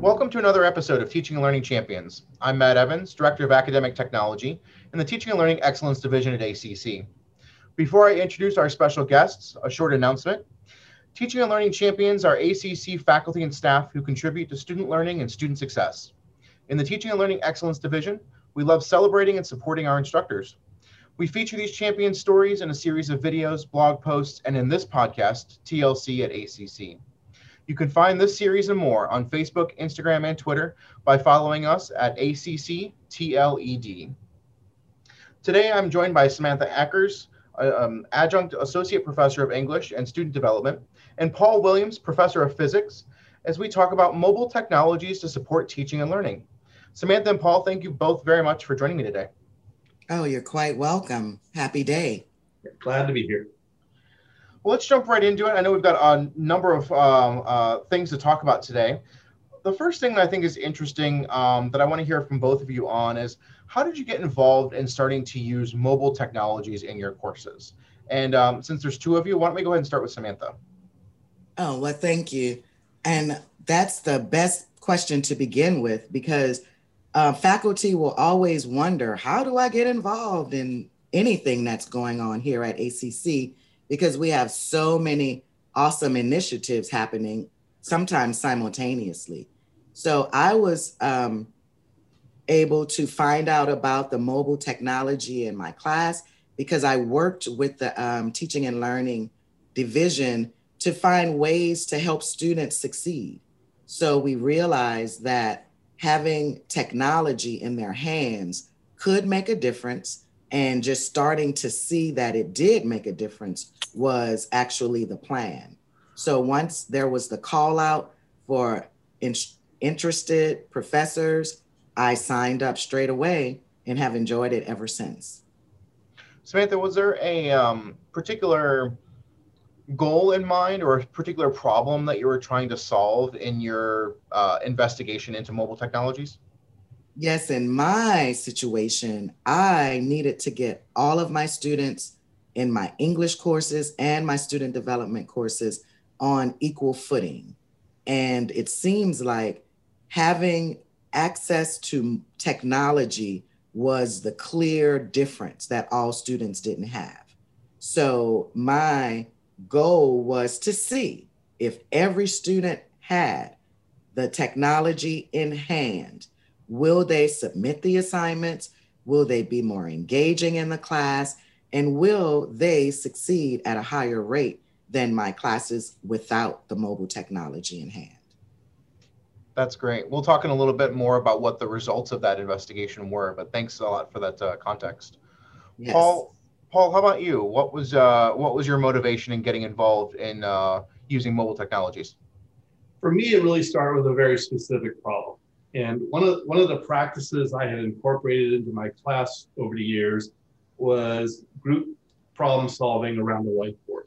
Welcome to another episode of Teaching and Learning Champions. I'm Matt Evans, Director of Academic Technology in the Teaching and Learning Excellence Division at ACC. Before I introduce our special guests, a short announcement. Teaching and Learning Champions are ACC faculty and staff who contribute to student learning and student success. In the Teaching and Learning Excellence Division, we love celebrating and supporting our instructors. We feature these champion stories in a series of videos, blog posts, and in this podcast, TLC at ACC. You can find this series and more on Facebook, Instagram, and Twitter by following us at ACCTLED. Today, I'm joined by Samantha Ackers, um, Adjunct Associate Professor of English and Student Development, and Paul Williams, Professor of Physics, as we talk about mobile technologies to support teaching and learning. Samantha and Paul, thank you both very much for joining me today. Oh, you're quite welcome. Happy day. Glad to be here. Well, let's jump right into it. I know we've got a number of um, uh, things to talk about today. The first thing that I think is interesting um, that I want to hear from both of you on is how did you get involved in starting to use mobile technologies in your courses? And um, since there's two of you, why don't we go ahead and start with Samantha? Oh, well, thank you. And that's the best question to begin with because uh, faculty will always wonder how do I get involved in anything that's going on here at ACC? because we have so many awesome initiatives happening, sometimes simultaneously. So I was um, able to find out about the mobile technology in my class because I worked with the um, teaching and learning division to find ways to help students succeed. So we realized that having technology in their hands could make a difference and just starting to see that it did make a difference was actually the plan. So once there was the call out for in- interested professors, I signed up straight away and have enjoyed it ever since. Samantha, was there a um, particular goal in mind or a particular problem that you were trying to solve in your uh, investigation into mobile technologies? Yes, in my situation, I needed to get all of my students in my English courses and my student development courses on equal footing. And it seems like having access to technology was the clear difference that all students didn't have. So my goal was to see if every student had the technology in hand Will they submit the assignments? Will they be more engaging in the class? And will they succeed at a higher rate than my classes without the mobile technology in hand? That's great. We'll talk in a little bit more about what the results of that investigation were, but thanks a lot for that uh, context. Yes. Paul, Paul, how about you? What was uh, what was your motivation in getting involved in uh, using mobile technologies? For me, it really started with a very specific problem. And one of one of the practices I had incorporated into my class over the years was group problem solving around the whiteboard.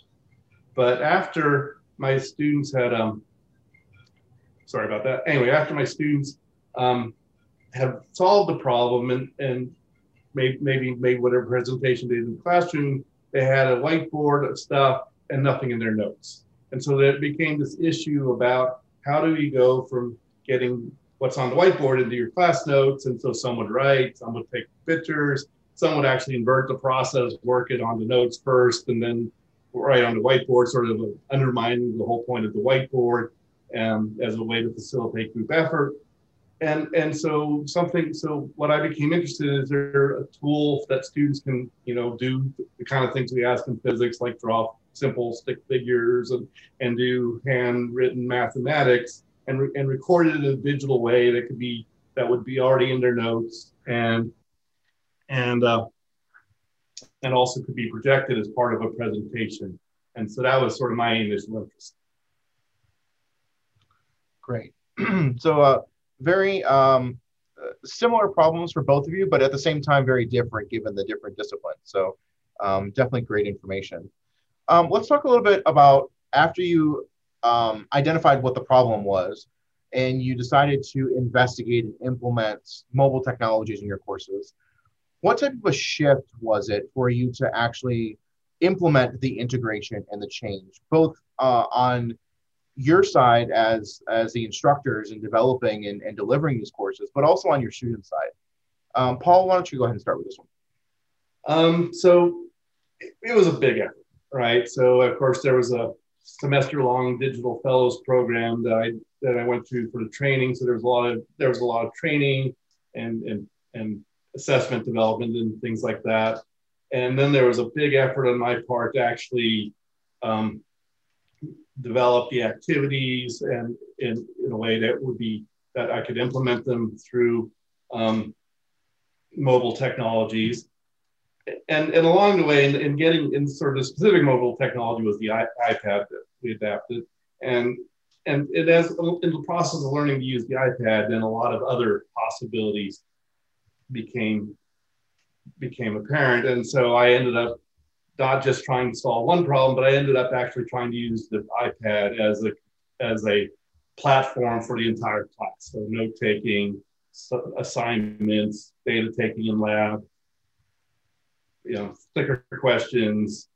But after my students had um, sorry about that. Anyway, after my students um, have solved the problem and and made, maybe made whatever presentation they did in the classroom, they had a whiteboard of stuff and nothing in their notes. And so that became this issue about how do we go from getting what's on the whiteboard into your class notes. And so some would write, some would take pictures, some would actually invert the process, work it on the notes first, and then write on the whiteboard, sort of undermining the whole point of the whiteboard um, as a way to facilitate group effort. And, and so something, so what I became interested in is there a tool that students can, you know, do the kind of things we ask in physics, like draw simple stick figures and, and do handwritten mathematics and, re- and record it in a digital way that could be that would be already in their notes and and uh, and also could be projected as part of a presentation. And so that was sort of my initial interest. Great. so uh, very um, similar problems for both of you, but at the same time very different given the different disciplines. So um, definitely great information. Um, let's talk a little bit about after you um, identified what the problem was and you decided to investigate and implement mobile technologies in your courses. what type of a shift was it for you to actually implement the integration and the change, both uh, on your side as as the instructors in developing and, and delivering these courses, but also on your student side? Um, Paul, why don't you go ahead and start with this one? Um, so it, it was a big effort, right? So of course there was a semester long digital fellows program that I that I went through for the training. So there was a lot of there was a lot of training and and and assessment development and things like that. And then there was a big effort on my part to actually um, develop the activities and in, in a way that would be that I could implement them through um, mobile technologies. And, and along the way, in, in getting in sort of specific mobile technology was the iPad that we adapted. And and it has in the process of learning to use the iPad, then a lot of other possibilities became became apparent. And so I ended up not just trying to solve one problem, but I ended up actually trying to use the iPad as a as a platform for the entire class. So note taking, assignments, data taking in lab, you know, sticker questions,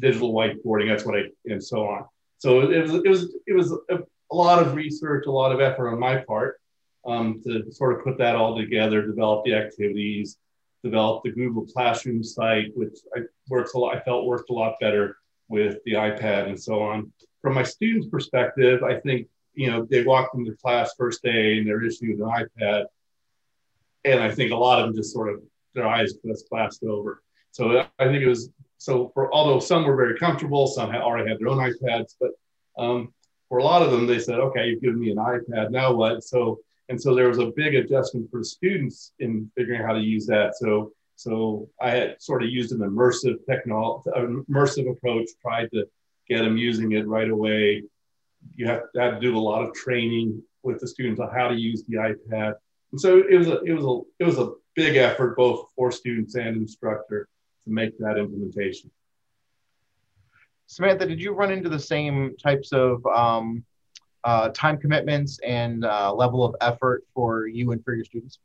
digital whiteboarding. That's what I and so on. So it was it was it was a, a lot of research, a lot of effort on my part um, to sort of put that all together, develop the activities, develop the Google Classroom site, which I works a lot. I felt worked a lot better with the iPad and so on. From my students' perspective, I think you know they walked into class first day and they're issued an iPad, and I think a lot of them just sort of their eyes just glassed over. So I think it was so for although some were very comfortable, some had already had their own iPads, but um, for a lot of them, they said, "Okay, you've given me an iPad. Now what?" So and so there was a big adjustment for students in figuring out how to use that. So so I had sort of used an immersive technology, immersive approach, tried to get them using it right away. You have to, have to do a lot of training with the students on how to use the iPad. And so it was a it was a it was a big effort both for students and instructor to make that implementation. Samantha, did you run into the same types of um, uh, time commitments and uh, level of effort for you and for your students?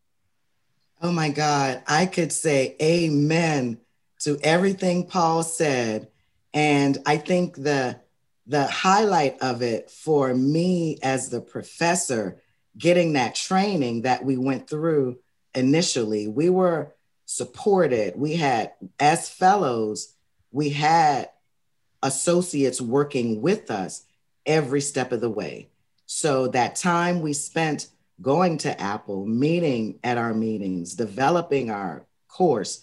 Oh my God, I could say amen to everything Paul said. And I think the, the highlight of it for me as the professor, getting that training that we went through initially, we were supported. We had, as fellows, we had associates working with us every step of the way. So that time we spent going to Apple, meeting at our meetings, developing our course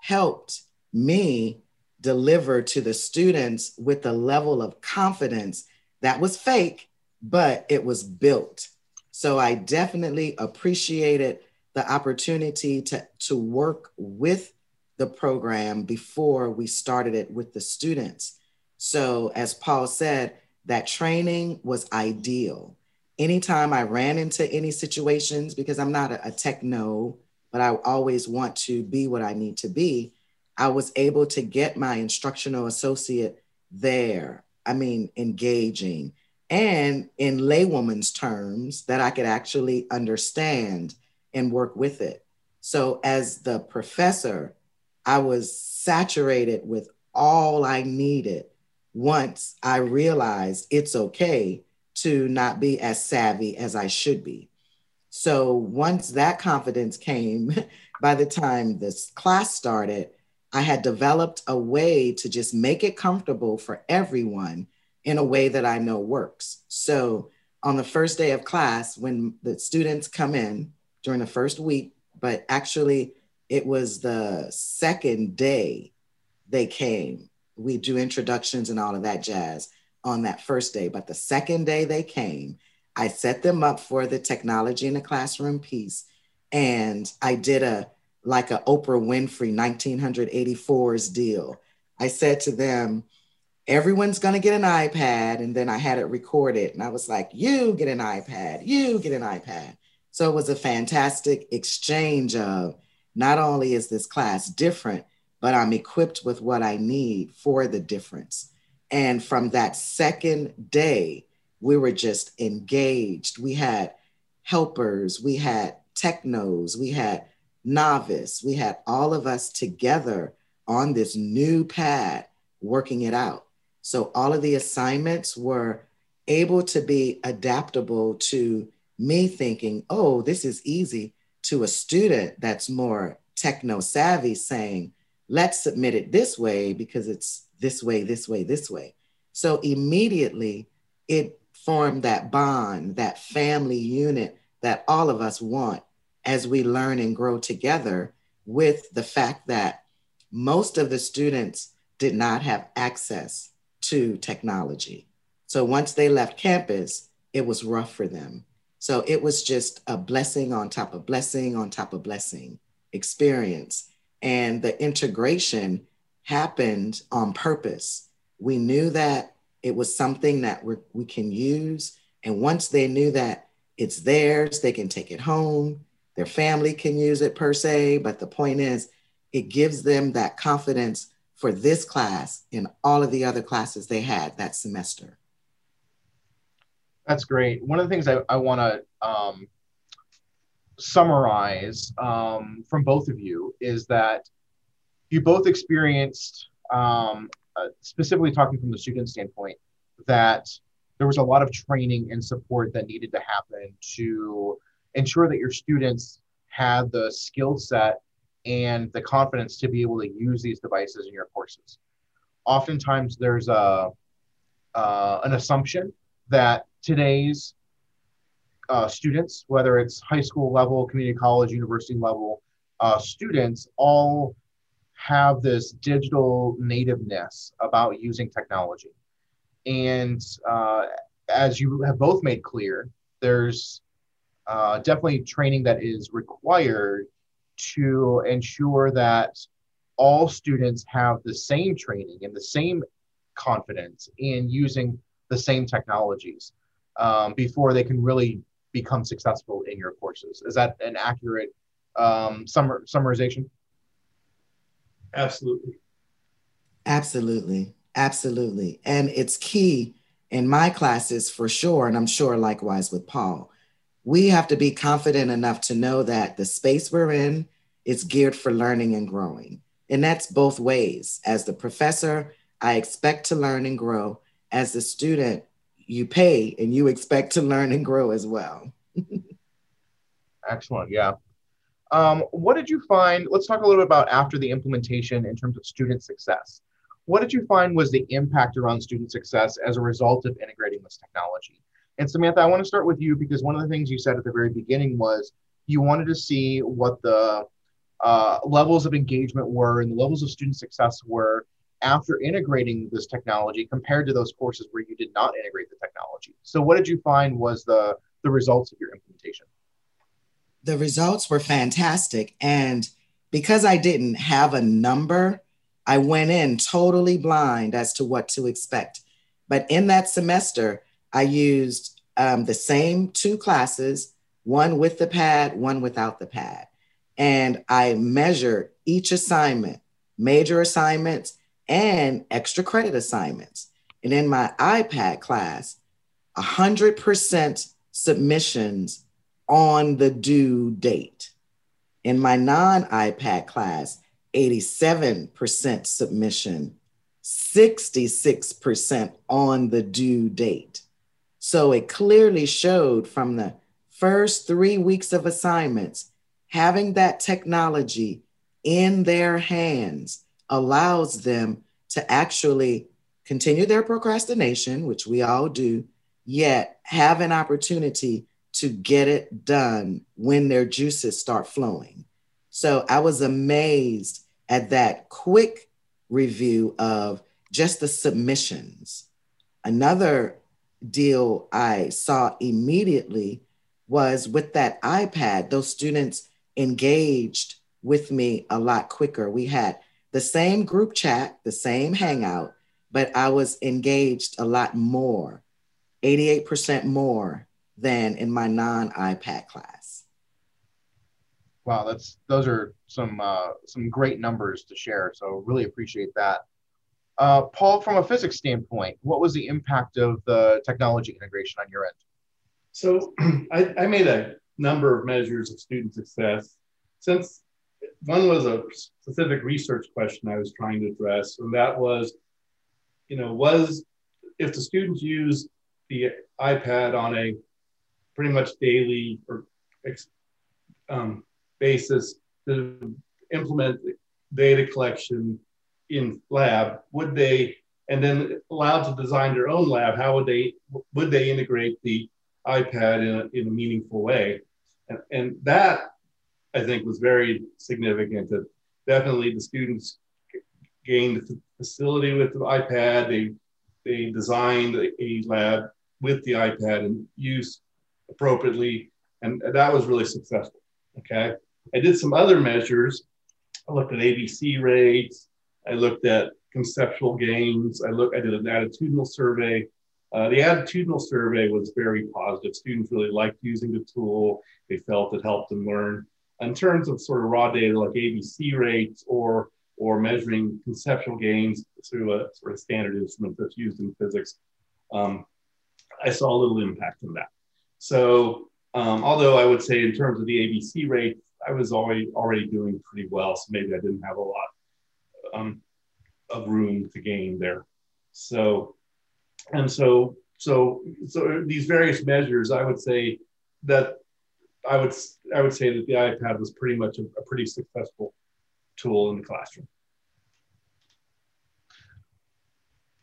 helped me deliver to the students with a level of confidence that was fake, but it was built. So I definitely appreciated the opportunity to, to work with the program before we started it with the students. So, as Paul said, that training was ideal. Anytime I ran into any situations, because I'm not a, a techno, but I always want to be what I need to be, I was able to get my instructional associate there. I mean, engaging and in laywoman's terms that I could actually understand and work with it. So, as the professor, I was saturated with all I needed once I realized it's okay to not be as savvy as I should be. So once that confidence came, by the time this class started, I had developed a way to just make it comfortable for everyone in a way that I know works. So on the first day of class, when the students come in during the first week, but actually it was the second day they came we do introductions and all of that jazz on that first day. But the second day they came, I set them up for the technology in the classroom piece. And I did a like a Oprah Winfrey 1984's deal. I said to them, everyone's going to get an iPad. And then I had it recorded. And I was like, you get an iPad, you get an iPad. So it was a fantastic exchange of not only is this class different, but I'm equipped with what I need for the difference. And from that second day, we were just engaged. We had helpers, we had technos, we had novice. We had all of us together on this new pad working it out. So all of the assignments were able to be adaptable to me thinking, oh, this is easy, to a student that's more techno savvy saying, let's submit it this way because it's this way, this way, this way. So immediately it formed that bond, that family unit that all of us want as we learn and grow together with the fact that most of the students did not have access to technology. So once they left campus, it was rough for them. So it was just a blessing on top of blessing on top of blessing experience. And the integration happened on purpose. We knew that it was something that we we can use. And once they knew that it's theirs, they can take it home, their family can use it per se. But the point is, it gives them that confidence for this class and all of the other classes they had that semester. That's great. One of the things I, I want to um, summarize um, from both of you is that you both experienced, um, uh, specifically talking from the student standpoint, that there was a lot of training and support that needed to happen to ensure that your students had the skill set and the confidence to be able to use these devices in your courses. Oftentimes, there's a uh, an assumption that today's uh, students, whether it's high school level, community college, university level uh, students, all have this digital nativeness about using technology. And uh, as you have both made clear, there's uh, definitely training that is required to ensure that all students have the same training and the same confidence in using the same technologies um, before they can really become successful in your courses. Is that an accurate um, summar, summarization? Absolutely. Absolutely. Absolutely. And it's key in my classes for sure. And I'm sure likewise with Paul. We have to be confident enough to know that the space we're in is geared for learning and growing. And that's both ways. As the professor, I expect to learn and grow. As the student, you pay and you expect to learn and grow as well. Excellent. Yeah. Um, what did you find? Let's talk a little bit about after the implementation in terms of student success. What did you find was the impact around student success as a result of integrating this technology? And Samantha, I want to start with you because one of the things you said at the very beginning was you wanted to see what the uh, levels of engagement were and the levels of student success were after integrating this technology compared to those courses where you did not integrate the technology. So what did you find was the the results of your implementation? The results were fantastic and because I didn't have a number, I went in totally blind as to what to expect. But in that semester, I used um, the same two classes, one with the pad, one without the pad. And I measured each assignment, major assignments, and extra credit assignments. And in my iPad class, 100% submissions on the due date. In my non iPad class, 87% submission, 66% on the due date. So it clearly showed from the first three weeks of assignments, having that technology in their hands allows them to actually continue their procrastination, which we all do, yet have an opportunity to get it done when their juices start flowing. So I was amazed at that quick review of just the submissions. Another deal I saw immediately was with that iPad, those students engaged with me a lot quicker. We had the same group chat, the same hangout, but I was engaged a lot more, 88% more than in my non iPad class. Wow, that's those are some uh, some great numbers to share. So really appreciate that. Uh, Paul, from a physics standpoint, what was the impact of the technology integration on your end? So I, I made a number of measures of student success. Since one was a specific research question I was trying to address, and that was, you know, was if the students use the iPad on a pretty much daily or um, basis to implement data collection in lab, would they, and then allowed to design their own lab, how would they, would they integrate the iPad in a, in a meaningful way? And, and that I think was very significant that definitely the students gained the facility with the iPad. They, they designed a lab with the iPad and used appropriately. And that was really successful. Okay. I did some other measures. I looked at ABC rates. I looked at conceptual gains. I looked, I did an attitudinal survey. Uh, the attitudinal survey was very positive. Students really liked using the tool. They felt it helped them learn. In terms of sort of raw data like ABC rates or or measuring conceptual gains through a sort of standard instrument that's used in physics, um, I saw a little impact from that. So um, although I would say in terms of the ABC rate, I was already already doing pretty well. So maybe I didn't have a lot um, of room to gain there. So and so so so these various measures, I would say that I would I would say that the iPad was pretty much a, a pretty successful tool in the classroom.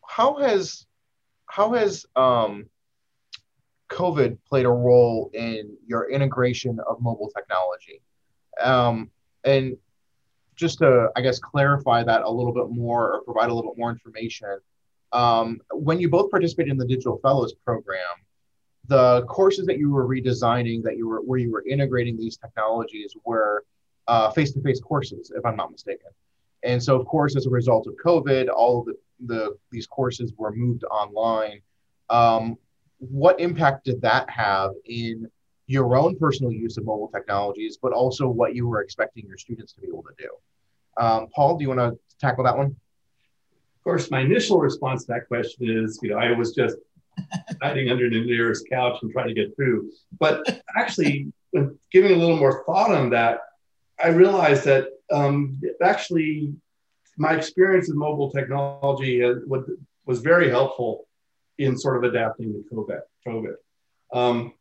How has how has um, COVID played a role in your integration of mobile technology? Um, and just to, I guess, clarify that a little bit more or provide a little bit more information, um, when you both participated in the Digital Fellows program, the courses that you were redesigning, that you were where you were integrating these technologies, were uh, face-to-face courses, if I'm not mistaken. And so, of course, as a result of COVID, all of the, the these courses were moved online. Um, what impact did that have in your own personal use of mobile technologies, but also what you were expecting your students to be able to do? Um, Paul, do you want to tackle that one? Of course, my initial response to that question is, you know, I was just hiding under the nearest couch and trying to get through. But actually, giving a little more thought on that, I realized that um, actually my experience in mobile technology was very helpful in sort of adapting to COVID. COVID. Um,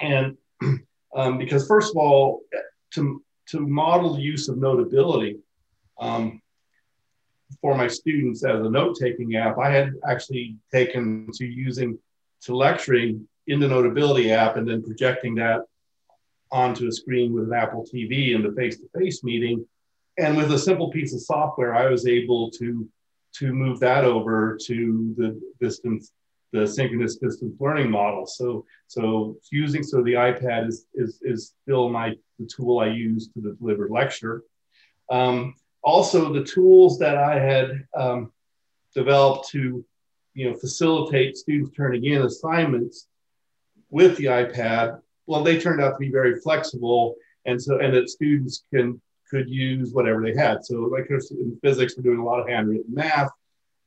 and um, because first of all, to, to model use of Notability um, for my students as a note-taking app, I had actually taken to using to lecturing in the Notability app and then projecting that onto a screen with an Apple TV in the face-to-face meeting. And with a simple piece of software, I was able to to move that over to the distance the synchronous distance learning model. So, so using so the iPad is is is still my the tool I use to deliver lecture. Um, also, the tools that I had um, developed to you know facilitate students turning in assignments with the iPad, well, they turned out to be very flexible, and so and that students can could use whatever they had. So, like in physics, we're doing a lot of handwritten math,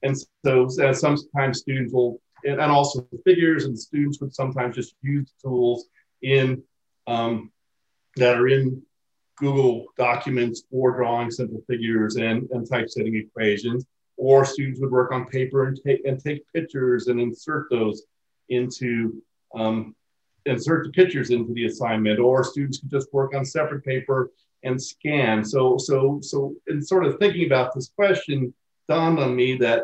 and so and sometimes students will and, and also figures and students would sometimes just use tools in um, that are in Google documents for drawing simple figures and, and typesetting equations, or students would work on paper and take and take pictures and insert those into um, insert the pictures into the assignment, or students could just work on separate paper and scan. So so so in sort of thinking about this question, dawned on me that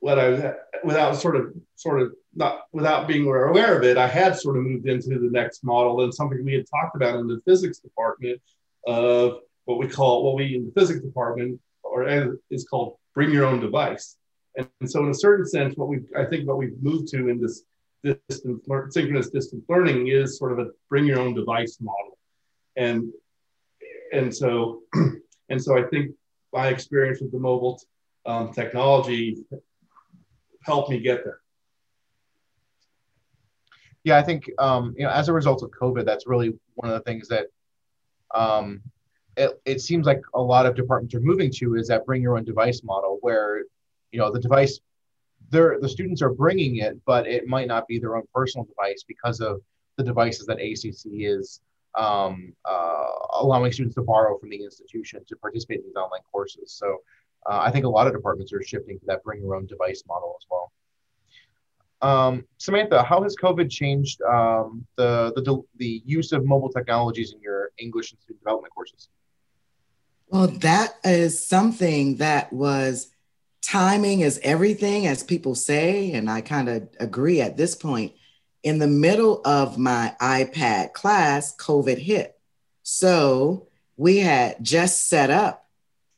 what I without sort of sort of not without being aware of it, I had sort of moved into the next model and something we had talked about in the physics department of what we call what we in the physics department or is called bring your own device. And, and so in a certain sense, what we I think what we've moved to in this distance synchronous distance learning is sort of a bring your own device model. And and so and so I think my experience with the mobile um, technology helped me get there. Yeah, I think um, you know as a result of COVID, that's really one of the things that um, it, it seems like a lot of departments are moving to is that bring your own device model, where you know the device, they're, the students are bringing it, but it might not be their own personal device because of the devices that ACC is um, uh, allowing students to borrow from the institution to participate in these online courses. So uh, I think a lot of departments are shifting to that bring your own device model as well. Um, Samantha, how has COVID changed um, the, the, the use of mobile technologies in your English and student development courses? Well, that is something that was timing is everything, as people say, and I kind of agree at this point. In the middle of my iPad class, COVID hit. So we had just set up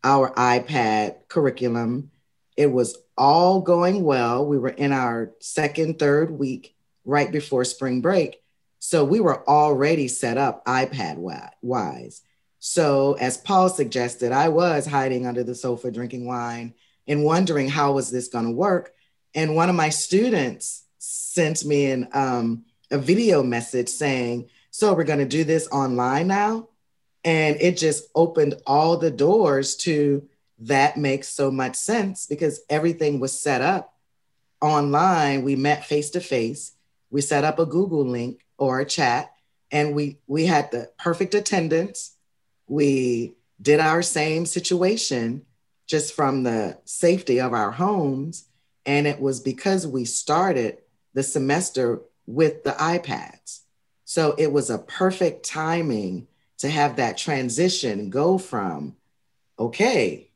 our iPad curriculum. It was all going well. We were in our second, third week right before spring break. So we were already set up iPad wise. So, as Paul suggested, I was hiding under the sofa drinking wine and wondering how was this going to work. And one of my students sent me an, um, a video message saying, "So we're going to do this online now," and it just opened all the doors to that makes so much sense because everything was set up online. We met face to face. We set up a Google link or a chat, and we we had the perfect attendance. We did our same situation just from the safety of our homes, and it was because we started the semester with the iPads. So it was a perfect timing to have that transition go from, okay,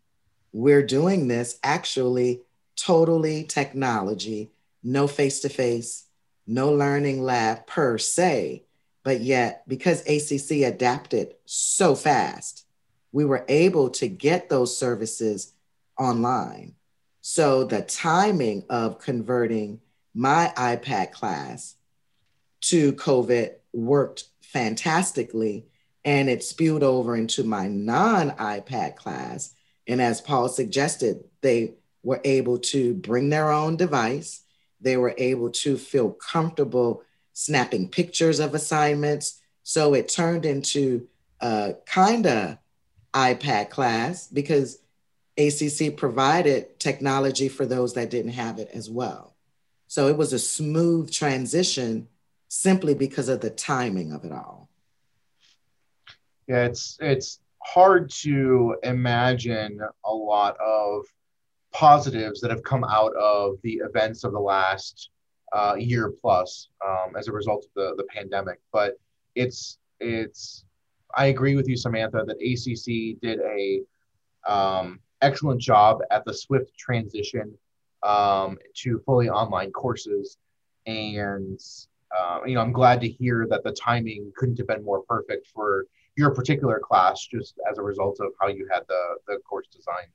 we're doing this actually totally technology, no face to face, no learning lab per se. But yet, because ACC adapted so fast, we were able to get those services online. So the timing of converting my iPad class to COVID worked fantastically and it spewed over into my non iPad class and as Paul suggested, they were able to bring their own device. They were able to feel comfortable snapping pictures of assignments. So it turned into a kind of iPad class because ACC provided technology for those that didn't have it as well. So it was a smooth transition simply because of the timing of it all. Yeah, it's it's hard to imagine a lot of positives that have come out of the events of the last uh, year plus um, as a result of the, the pandemic. But it's it's I agree with you, Samantha, that ACC did a um, excellent job at the swift transition um, to fully online courses, and uh, you know I'm glad to hear that the timing couldn't have been more perfect for your particular class just as a result of how you had the, the course designed.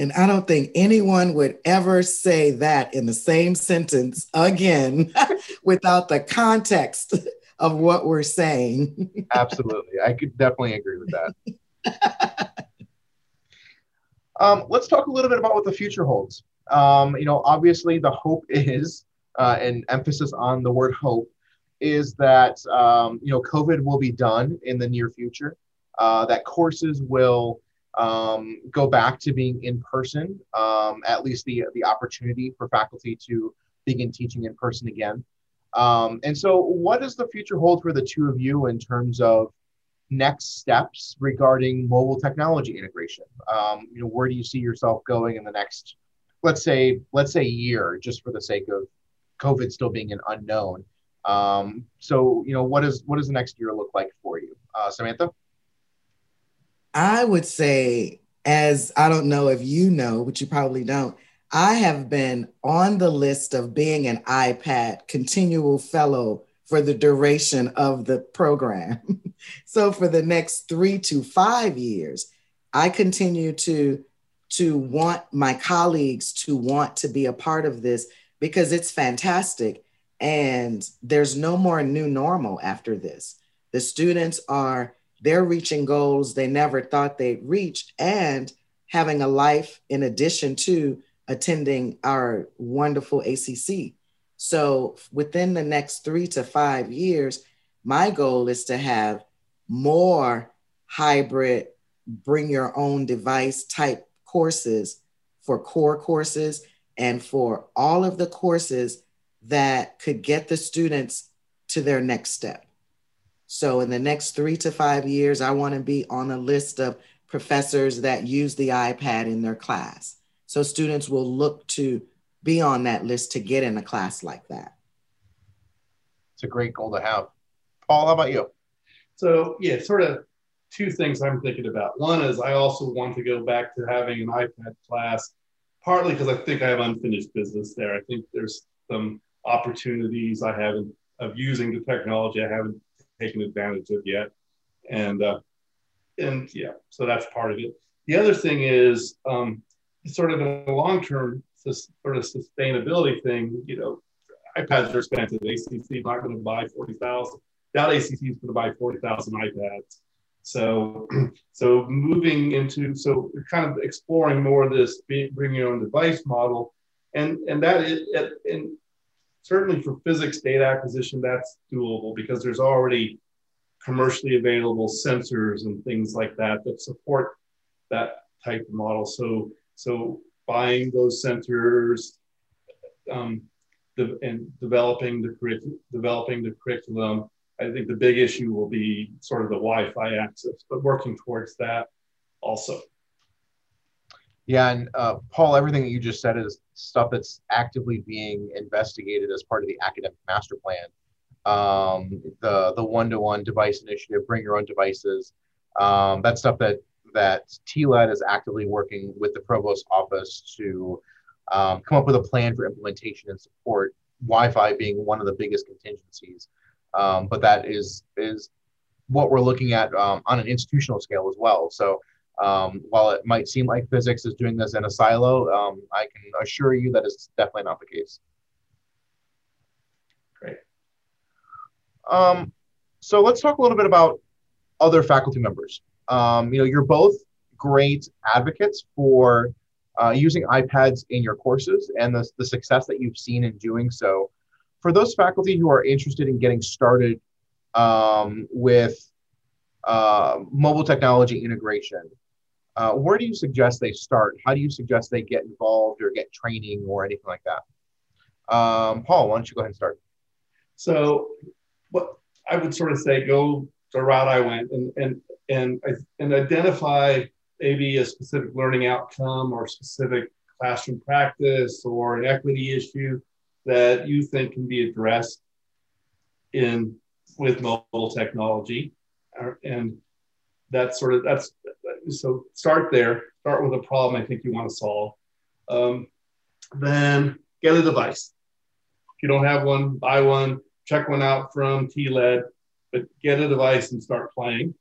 And I don't think anyone would ever say that in the same sentence again without the context of what we're saying. Absolutely. I could definitely agree with that. um, let's talk a little bit about what the future holds. Um, you know, obviously, the hope is, uh, an emphasis on the word hope, is that um, you know COVID will be done in the near future. Uh, that courses will um, go back to being in person, um, at least the the opportunity for faculty to begin teaching in person again. Um, and so, what does the future hold for the two of you in terms of next steps regarding mobile technology integration? Um, you know, where do you see yourself going in the next, let's say, let's say year, just for the sake of COVID still being an unknown? Um, so, you know, what is what does the next year look like for you, uh, Samantha? I would say, as I don't know if you know, but you probably don't. I have been on the list of being an iPad continual fellow for the duration of the program. so for the next three to five years, I continue to to want my colleagues to want to be a part of this because it's fantastic and there's no more new normal after this. The students are, they're reaching goals they never thought they'd reach and having a life in addition to attending our wonderful ACC. So within the next three to five years, my goal is to have more hybrid, bring your own device type courses for core courses and for all of the courses that could get the students to their next step. So in the next three to five years, I want to be on a list of professors that use the iPad in their class. So students will look to be on that list to get in a class like that. It's a great goal to have. Paul, how about you? So yeah, sort of two things I'm thinking about. One is I also want to go back to having an iPad class, partly because I think I have unfinished business there. I think there's some opportunities I haven't of using the technology I haven't taken advantage of yet, and uh, and yeah, so that's part of it. The other thing is um, sort of a long term sort of sustainability thing. You know, iPads are expensive. ACC is not going to buy forty thousand. That ACC is going to buy forty thousand iPads. So, so moving into so kind of exploring more of this bring your own device model, and and that is and certainly for physics data acquisition that's doable because there's already commercially available sensors and things like that that support that type of model. So so buying those sensors. Um, and developing the developing the curriculum, I think the big issue will be sort of the Wi-Fi access, but working towards that also. Yeah, and uh, Paul, everything that you just said is stuff that's actively being investigated as part of the academic master plan. Um, the the one-to-one device initiative, bring your own devices. Um, that's stuff that that TLED is actively working with the provost office to um, come up with a plan for implementation and support. Wi-Fi being one of the biggest contingencies um, but that is is what we're looking at um, on an institutional scale as well. So um, while it might seem like physics is doing this in a silo, um, I can assure you that it's definitely not the case. Great. Um, so let's talk a little bit about other faculty members. Um, you know, you're both great advocates for uh, using iPads in your courses and the, the success that you've seen in doing so for those faculty who are interested in getting started um, with uh, mobile technology integration, uh, where do you suggest they start? How do you suggest they get involved or get training or anything like that? Um, Paul, why don't you go ahead and start? So, what I would sort of say, go the route I went and and and and identify maybe a specific learning outcome or specific classroom practice or an equity issue that you think can be addressed in with mobile technology and that's sort of that's so start there. Start with a problem i think you want to solve. Um, then get a device. If you don't have one buy one check one out from tled but get a device and start playing.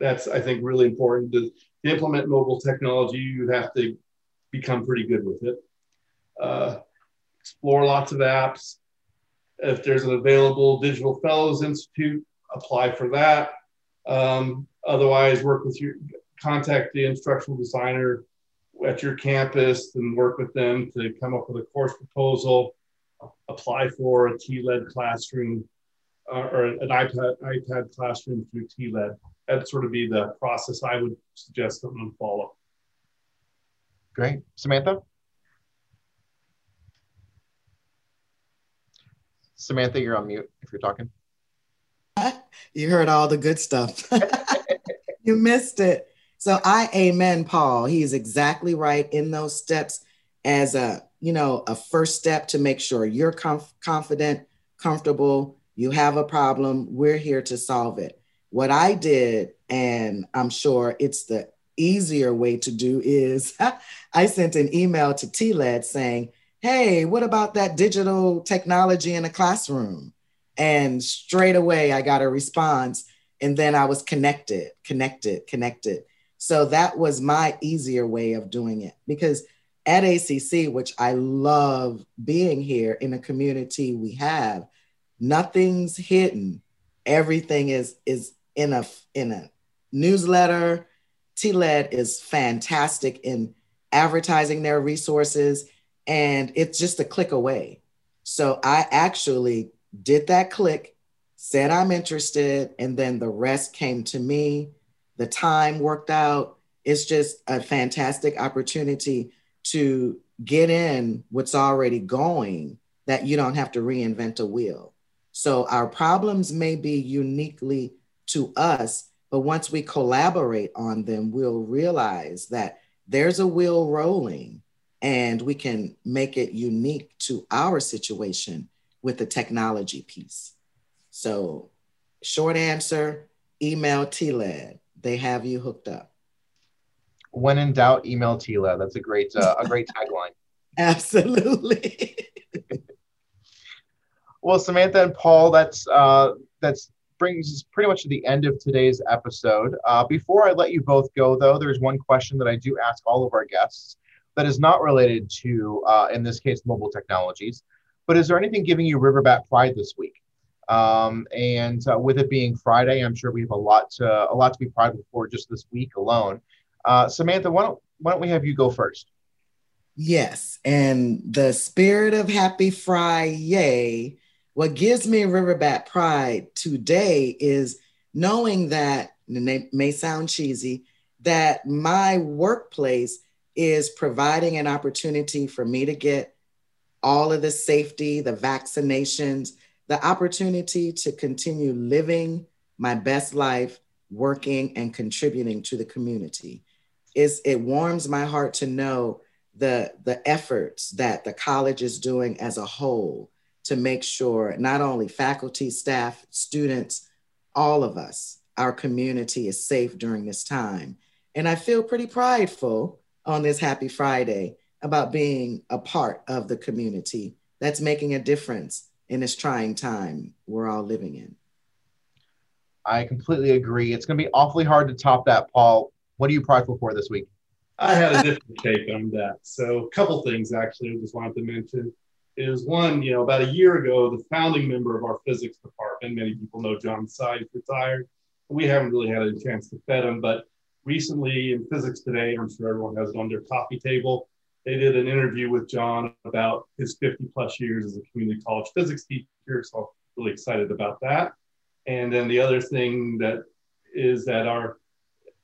That's i think really important. To, to implement mobile technology you have to become pretty good with it. Uh, explore lots of apps. If there's an available Digital Fellows Institute, apply for that. Um, otherwise, work with your contact the instructional designer at your campus and work with them to come up with a course proposal. Apply for a TLED classroom uh, or an iPad iPad classroom through TLED. That'd sort of be the process I would suggest someone follow. Great, Samantha. Samantha, you're on mute if you're talking. You heard all the good stuff. you missed it. So I amen Paul. He's exactly right in those steps as a, you know, a first step to make sure you're conf- confident, comfortable, you have a problem, we're here to solve it. What I did and I'm sure it's the easier way to do is I sent an email to TLED saying, hey, what about that digital technology in a classroom? And straight away, I got a response. And then I was connected, connected, connected. So that was my easier way of doing it because at ACC, which I love being here in a community we have, nothing's hidden. Everything is is in a in a newsletter. TLED is fantastic in advertising their resources and it's just a click away. So I actually did that click, said I'm interested, and then the rest came to me. The time worked out. It's just a fantastic opportunity to get in what's already going that you don't have to reinvent a wheel. So our problems may be uniquely to us, but once we collaborate on them, we'll realize that there's a wheel rolling and we can make it unique to our situation with the technology piece. So, short answer email TLED. They have you hooked up. When in doubt, email TLED. That's a great, uh, a great tagline. Absolutely. well, Samantha and Paul, that's uh, that's brings us pretty much to the end of today's episode. Uh, before I let you both go, though, there's one question that I do ask all of our guests that is not related to, uh, in this case, mobile technologies. But is there anything giving you Riverbat pride this week? Um, and uh, with it being Friday, I'm sure we have a lot to a lot to be proud of for just this week alone. Uh, Samantha, why don't why don't we have you go first? Yes, and the spirit of Happy Friday. What gives me Riverbat pride today is knowing that, and it may sound cheesy, that my workplace is providing an opportunity for me to get all of the safety, the vaccinations, the opportunity to continue living my best life, working and contributing to the community. Is it warms my heart to know the, the efforts that the college is doing as a whole to make sure not only faculty, staff, students, all of us, our community is safe during this time. And I feel pretty prideful on this Happy Friday about being a part of the community that's making a difference in this trying time we're all living in. I completely agree. It's going to be awfully hard to top that, Paul. What are you prideful for this week? I had a different take on that. So, a couple things actually I just wanted to mention is one, you know, about a year ago, the founding member of our physics department, many people know John Sides retired. We haven't really had a chance to vet him, but recently in Physics Today, I'm sure everyone has it on their coffee table they did an interview with John about his 50 plus years as a community college physics teacher. So I'm really excited about that. And then the other thing that is that our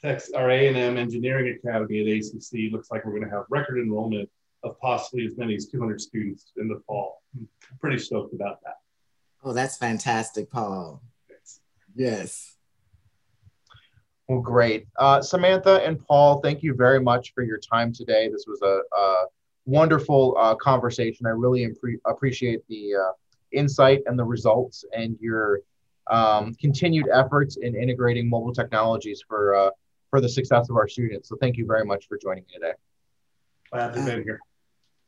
Tex, our A&M Engineering Academy at ACC looks like we're going to have record enrollment of possibly as many as 200 students in the fall. I'm pretty stoked about that. Oh, that's fantastic, Paul. Thanks. Yes. Well, great. Uh, Samantha and Paul, thank you very much for your time today. This was a, a wonderful uh, conversation. I really impre- appreciate the uh, insight and the results and your um, continued efforts in integrating mobile technologies for uh, for the success of our students. So thank you very much for joining me today. Glad to be here.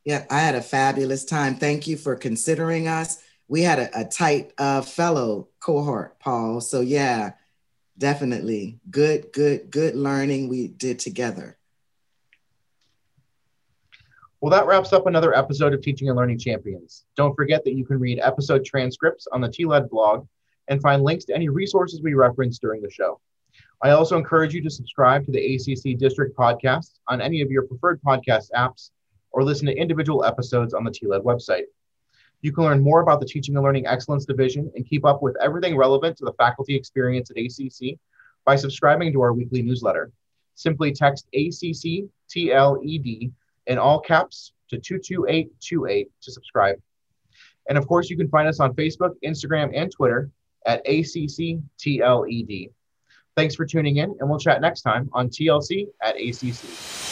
Yeah, I had a fabulous time. Thank you for considering us. We had a, a tight uh, fellow cohort, Paul. So yeah, definitely. Good good good learning we did together. Well that wraps up another episode of teaching and learning champions. Don't forget that you can read episode transcripts on the tled blog and find links to any resources we referenced during the show. I also encourage you to subscribe to the acc district podcast on any of your preferred podcast apps or listen to individual episodes on the tled website you can learn more about the Teaching and Learning Excellence Division and keep up with everything relevant to the faculty experience at ACC by subscribing to our weekly newsletter. Simply text ACC TLED in all caps to 22828 to subscribe. And of course, you can find us on Facebook, Instagram, and Twitter at ACC TLED. Thanks for tuning in, and we'll chat next time on TLC at ACC.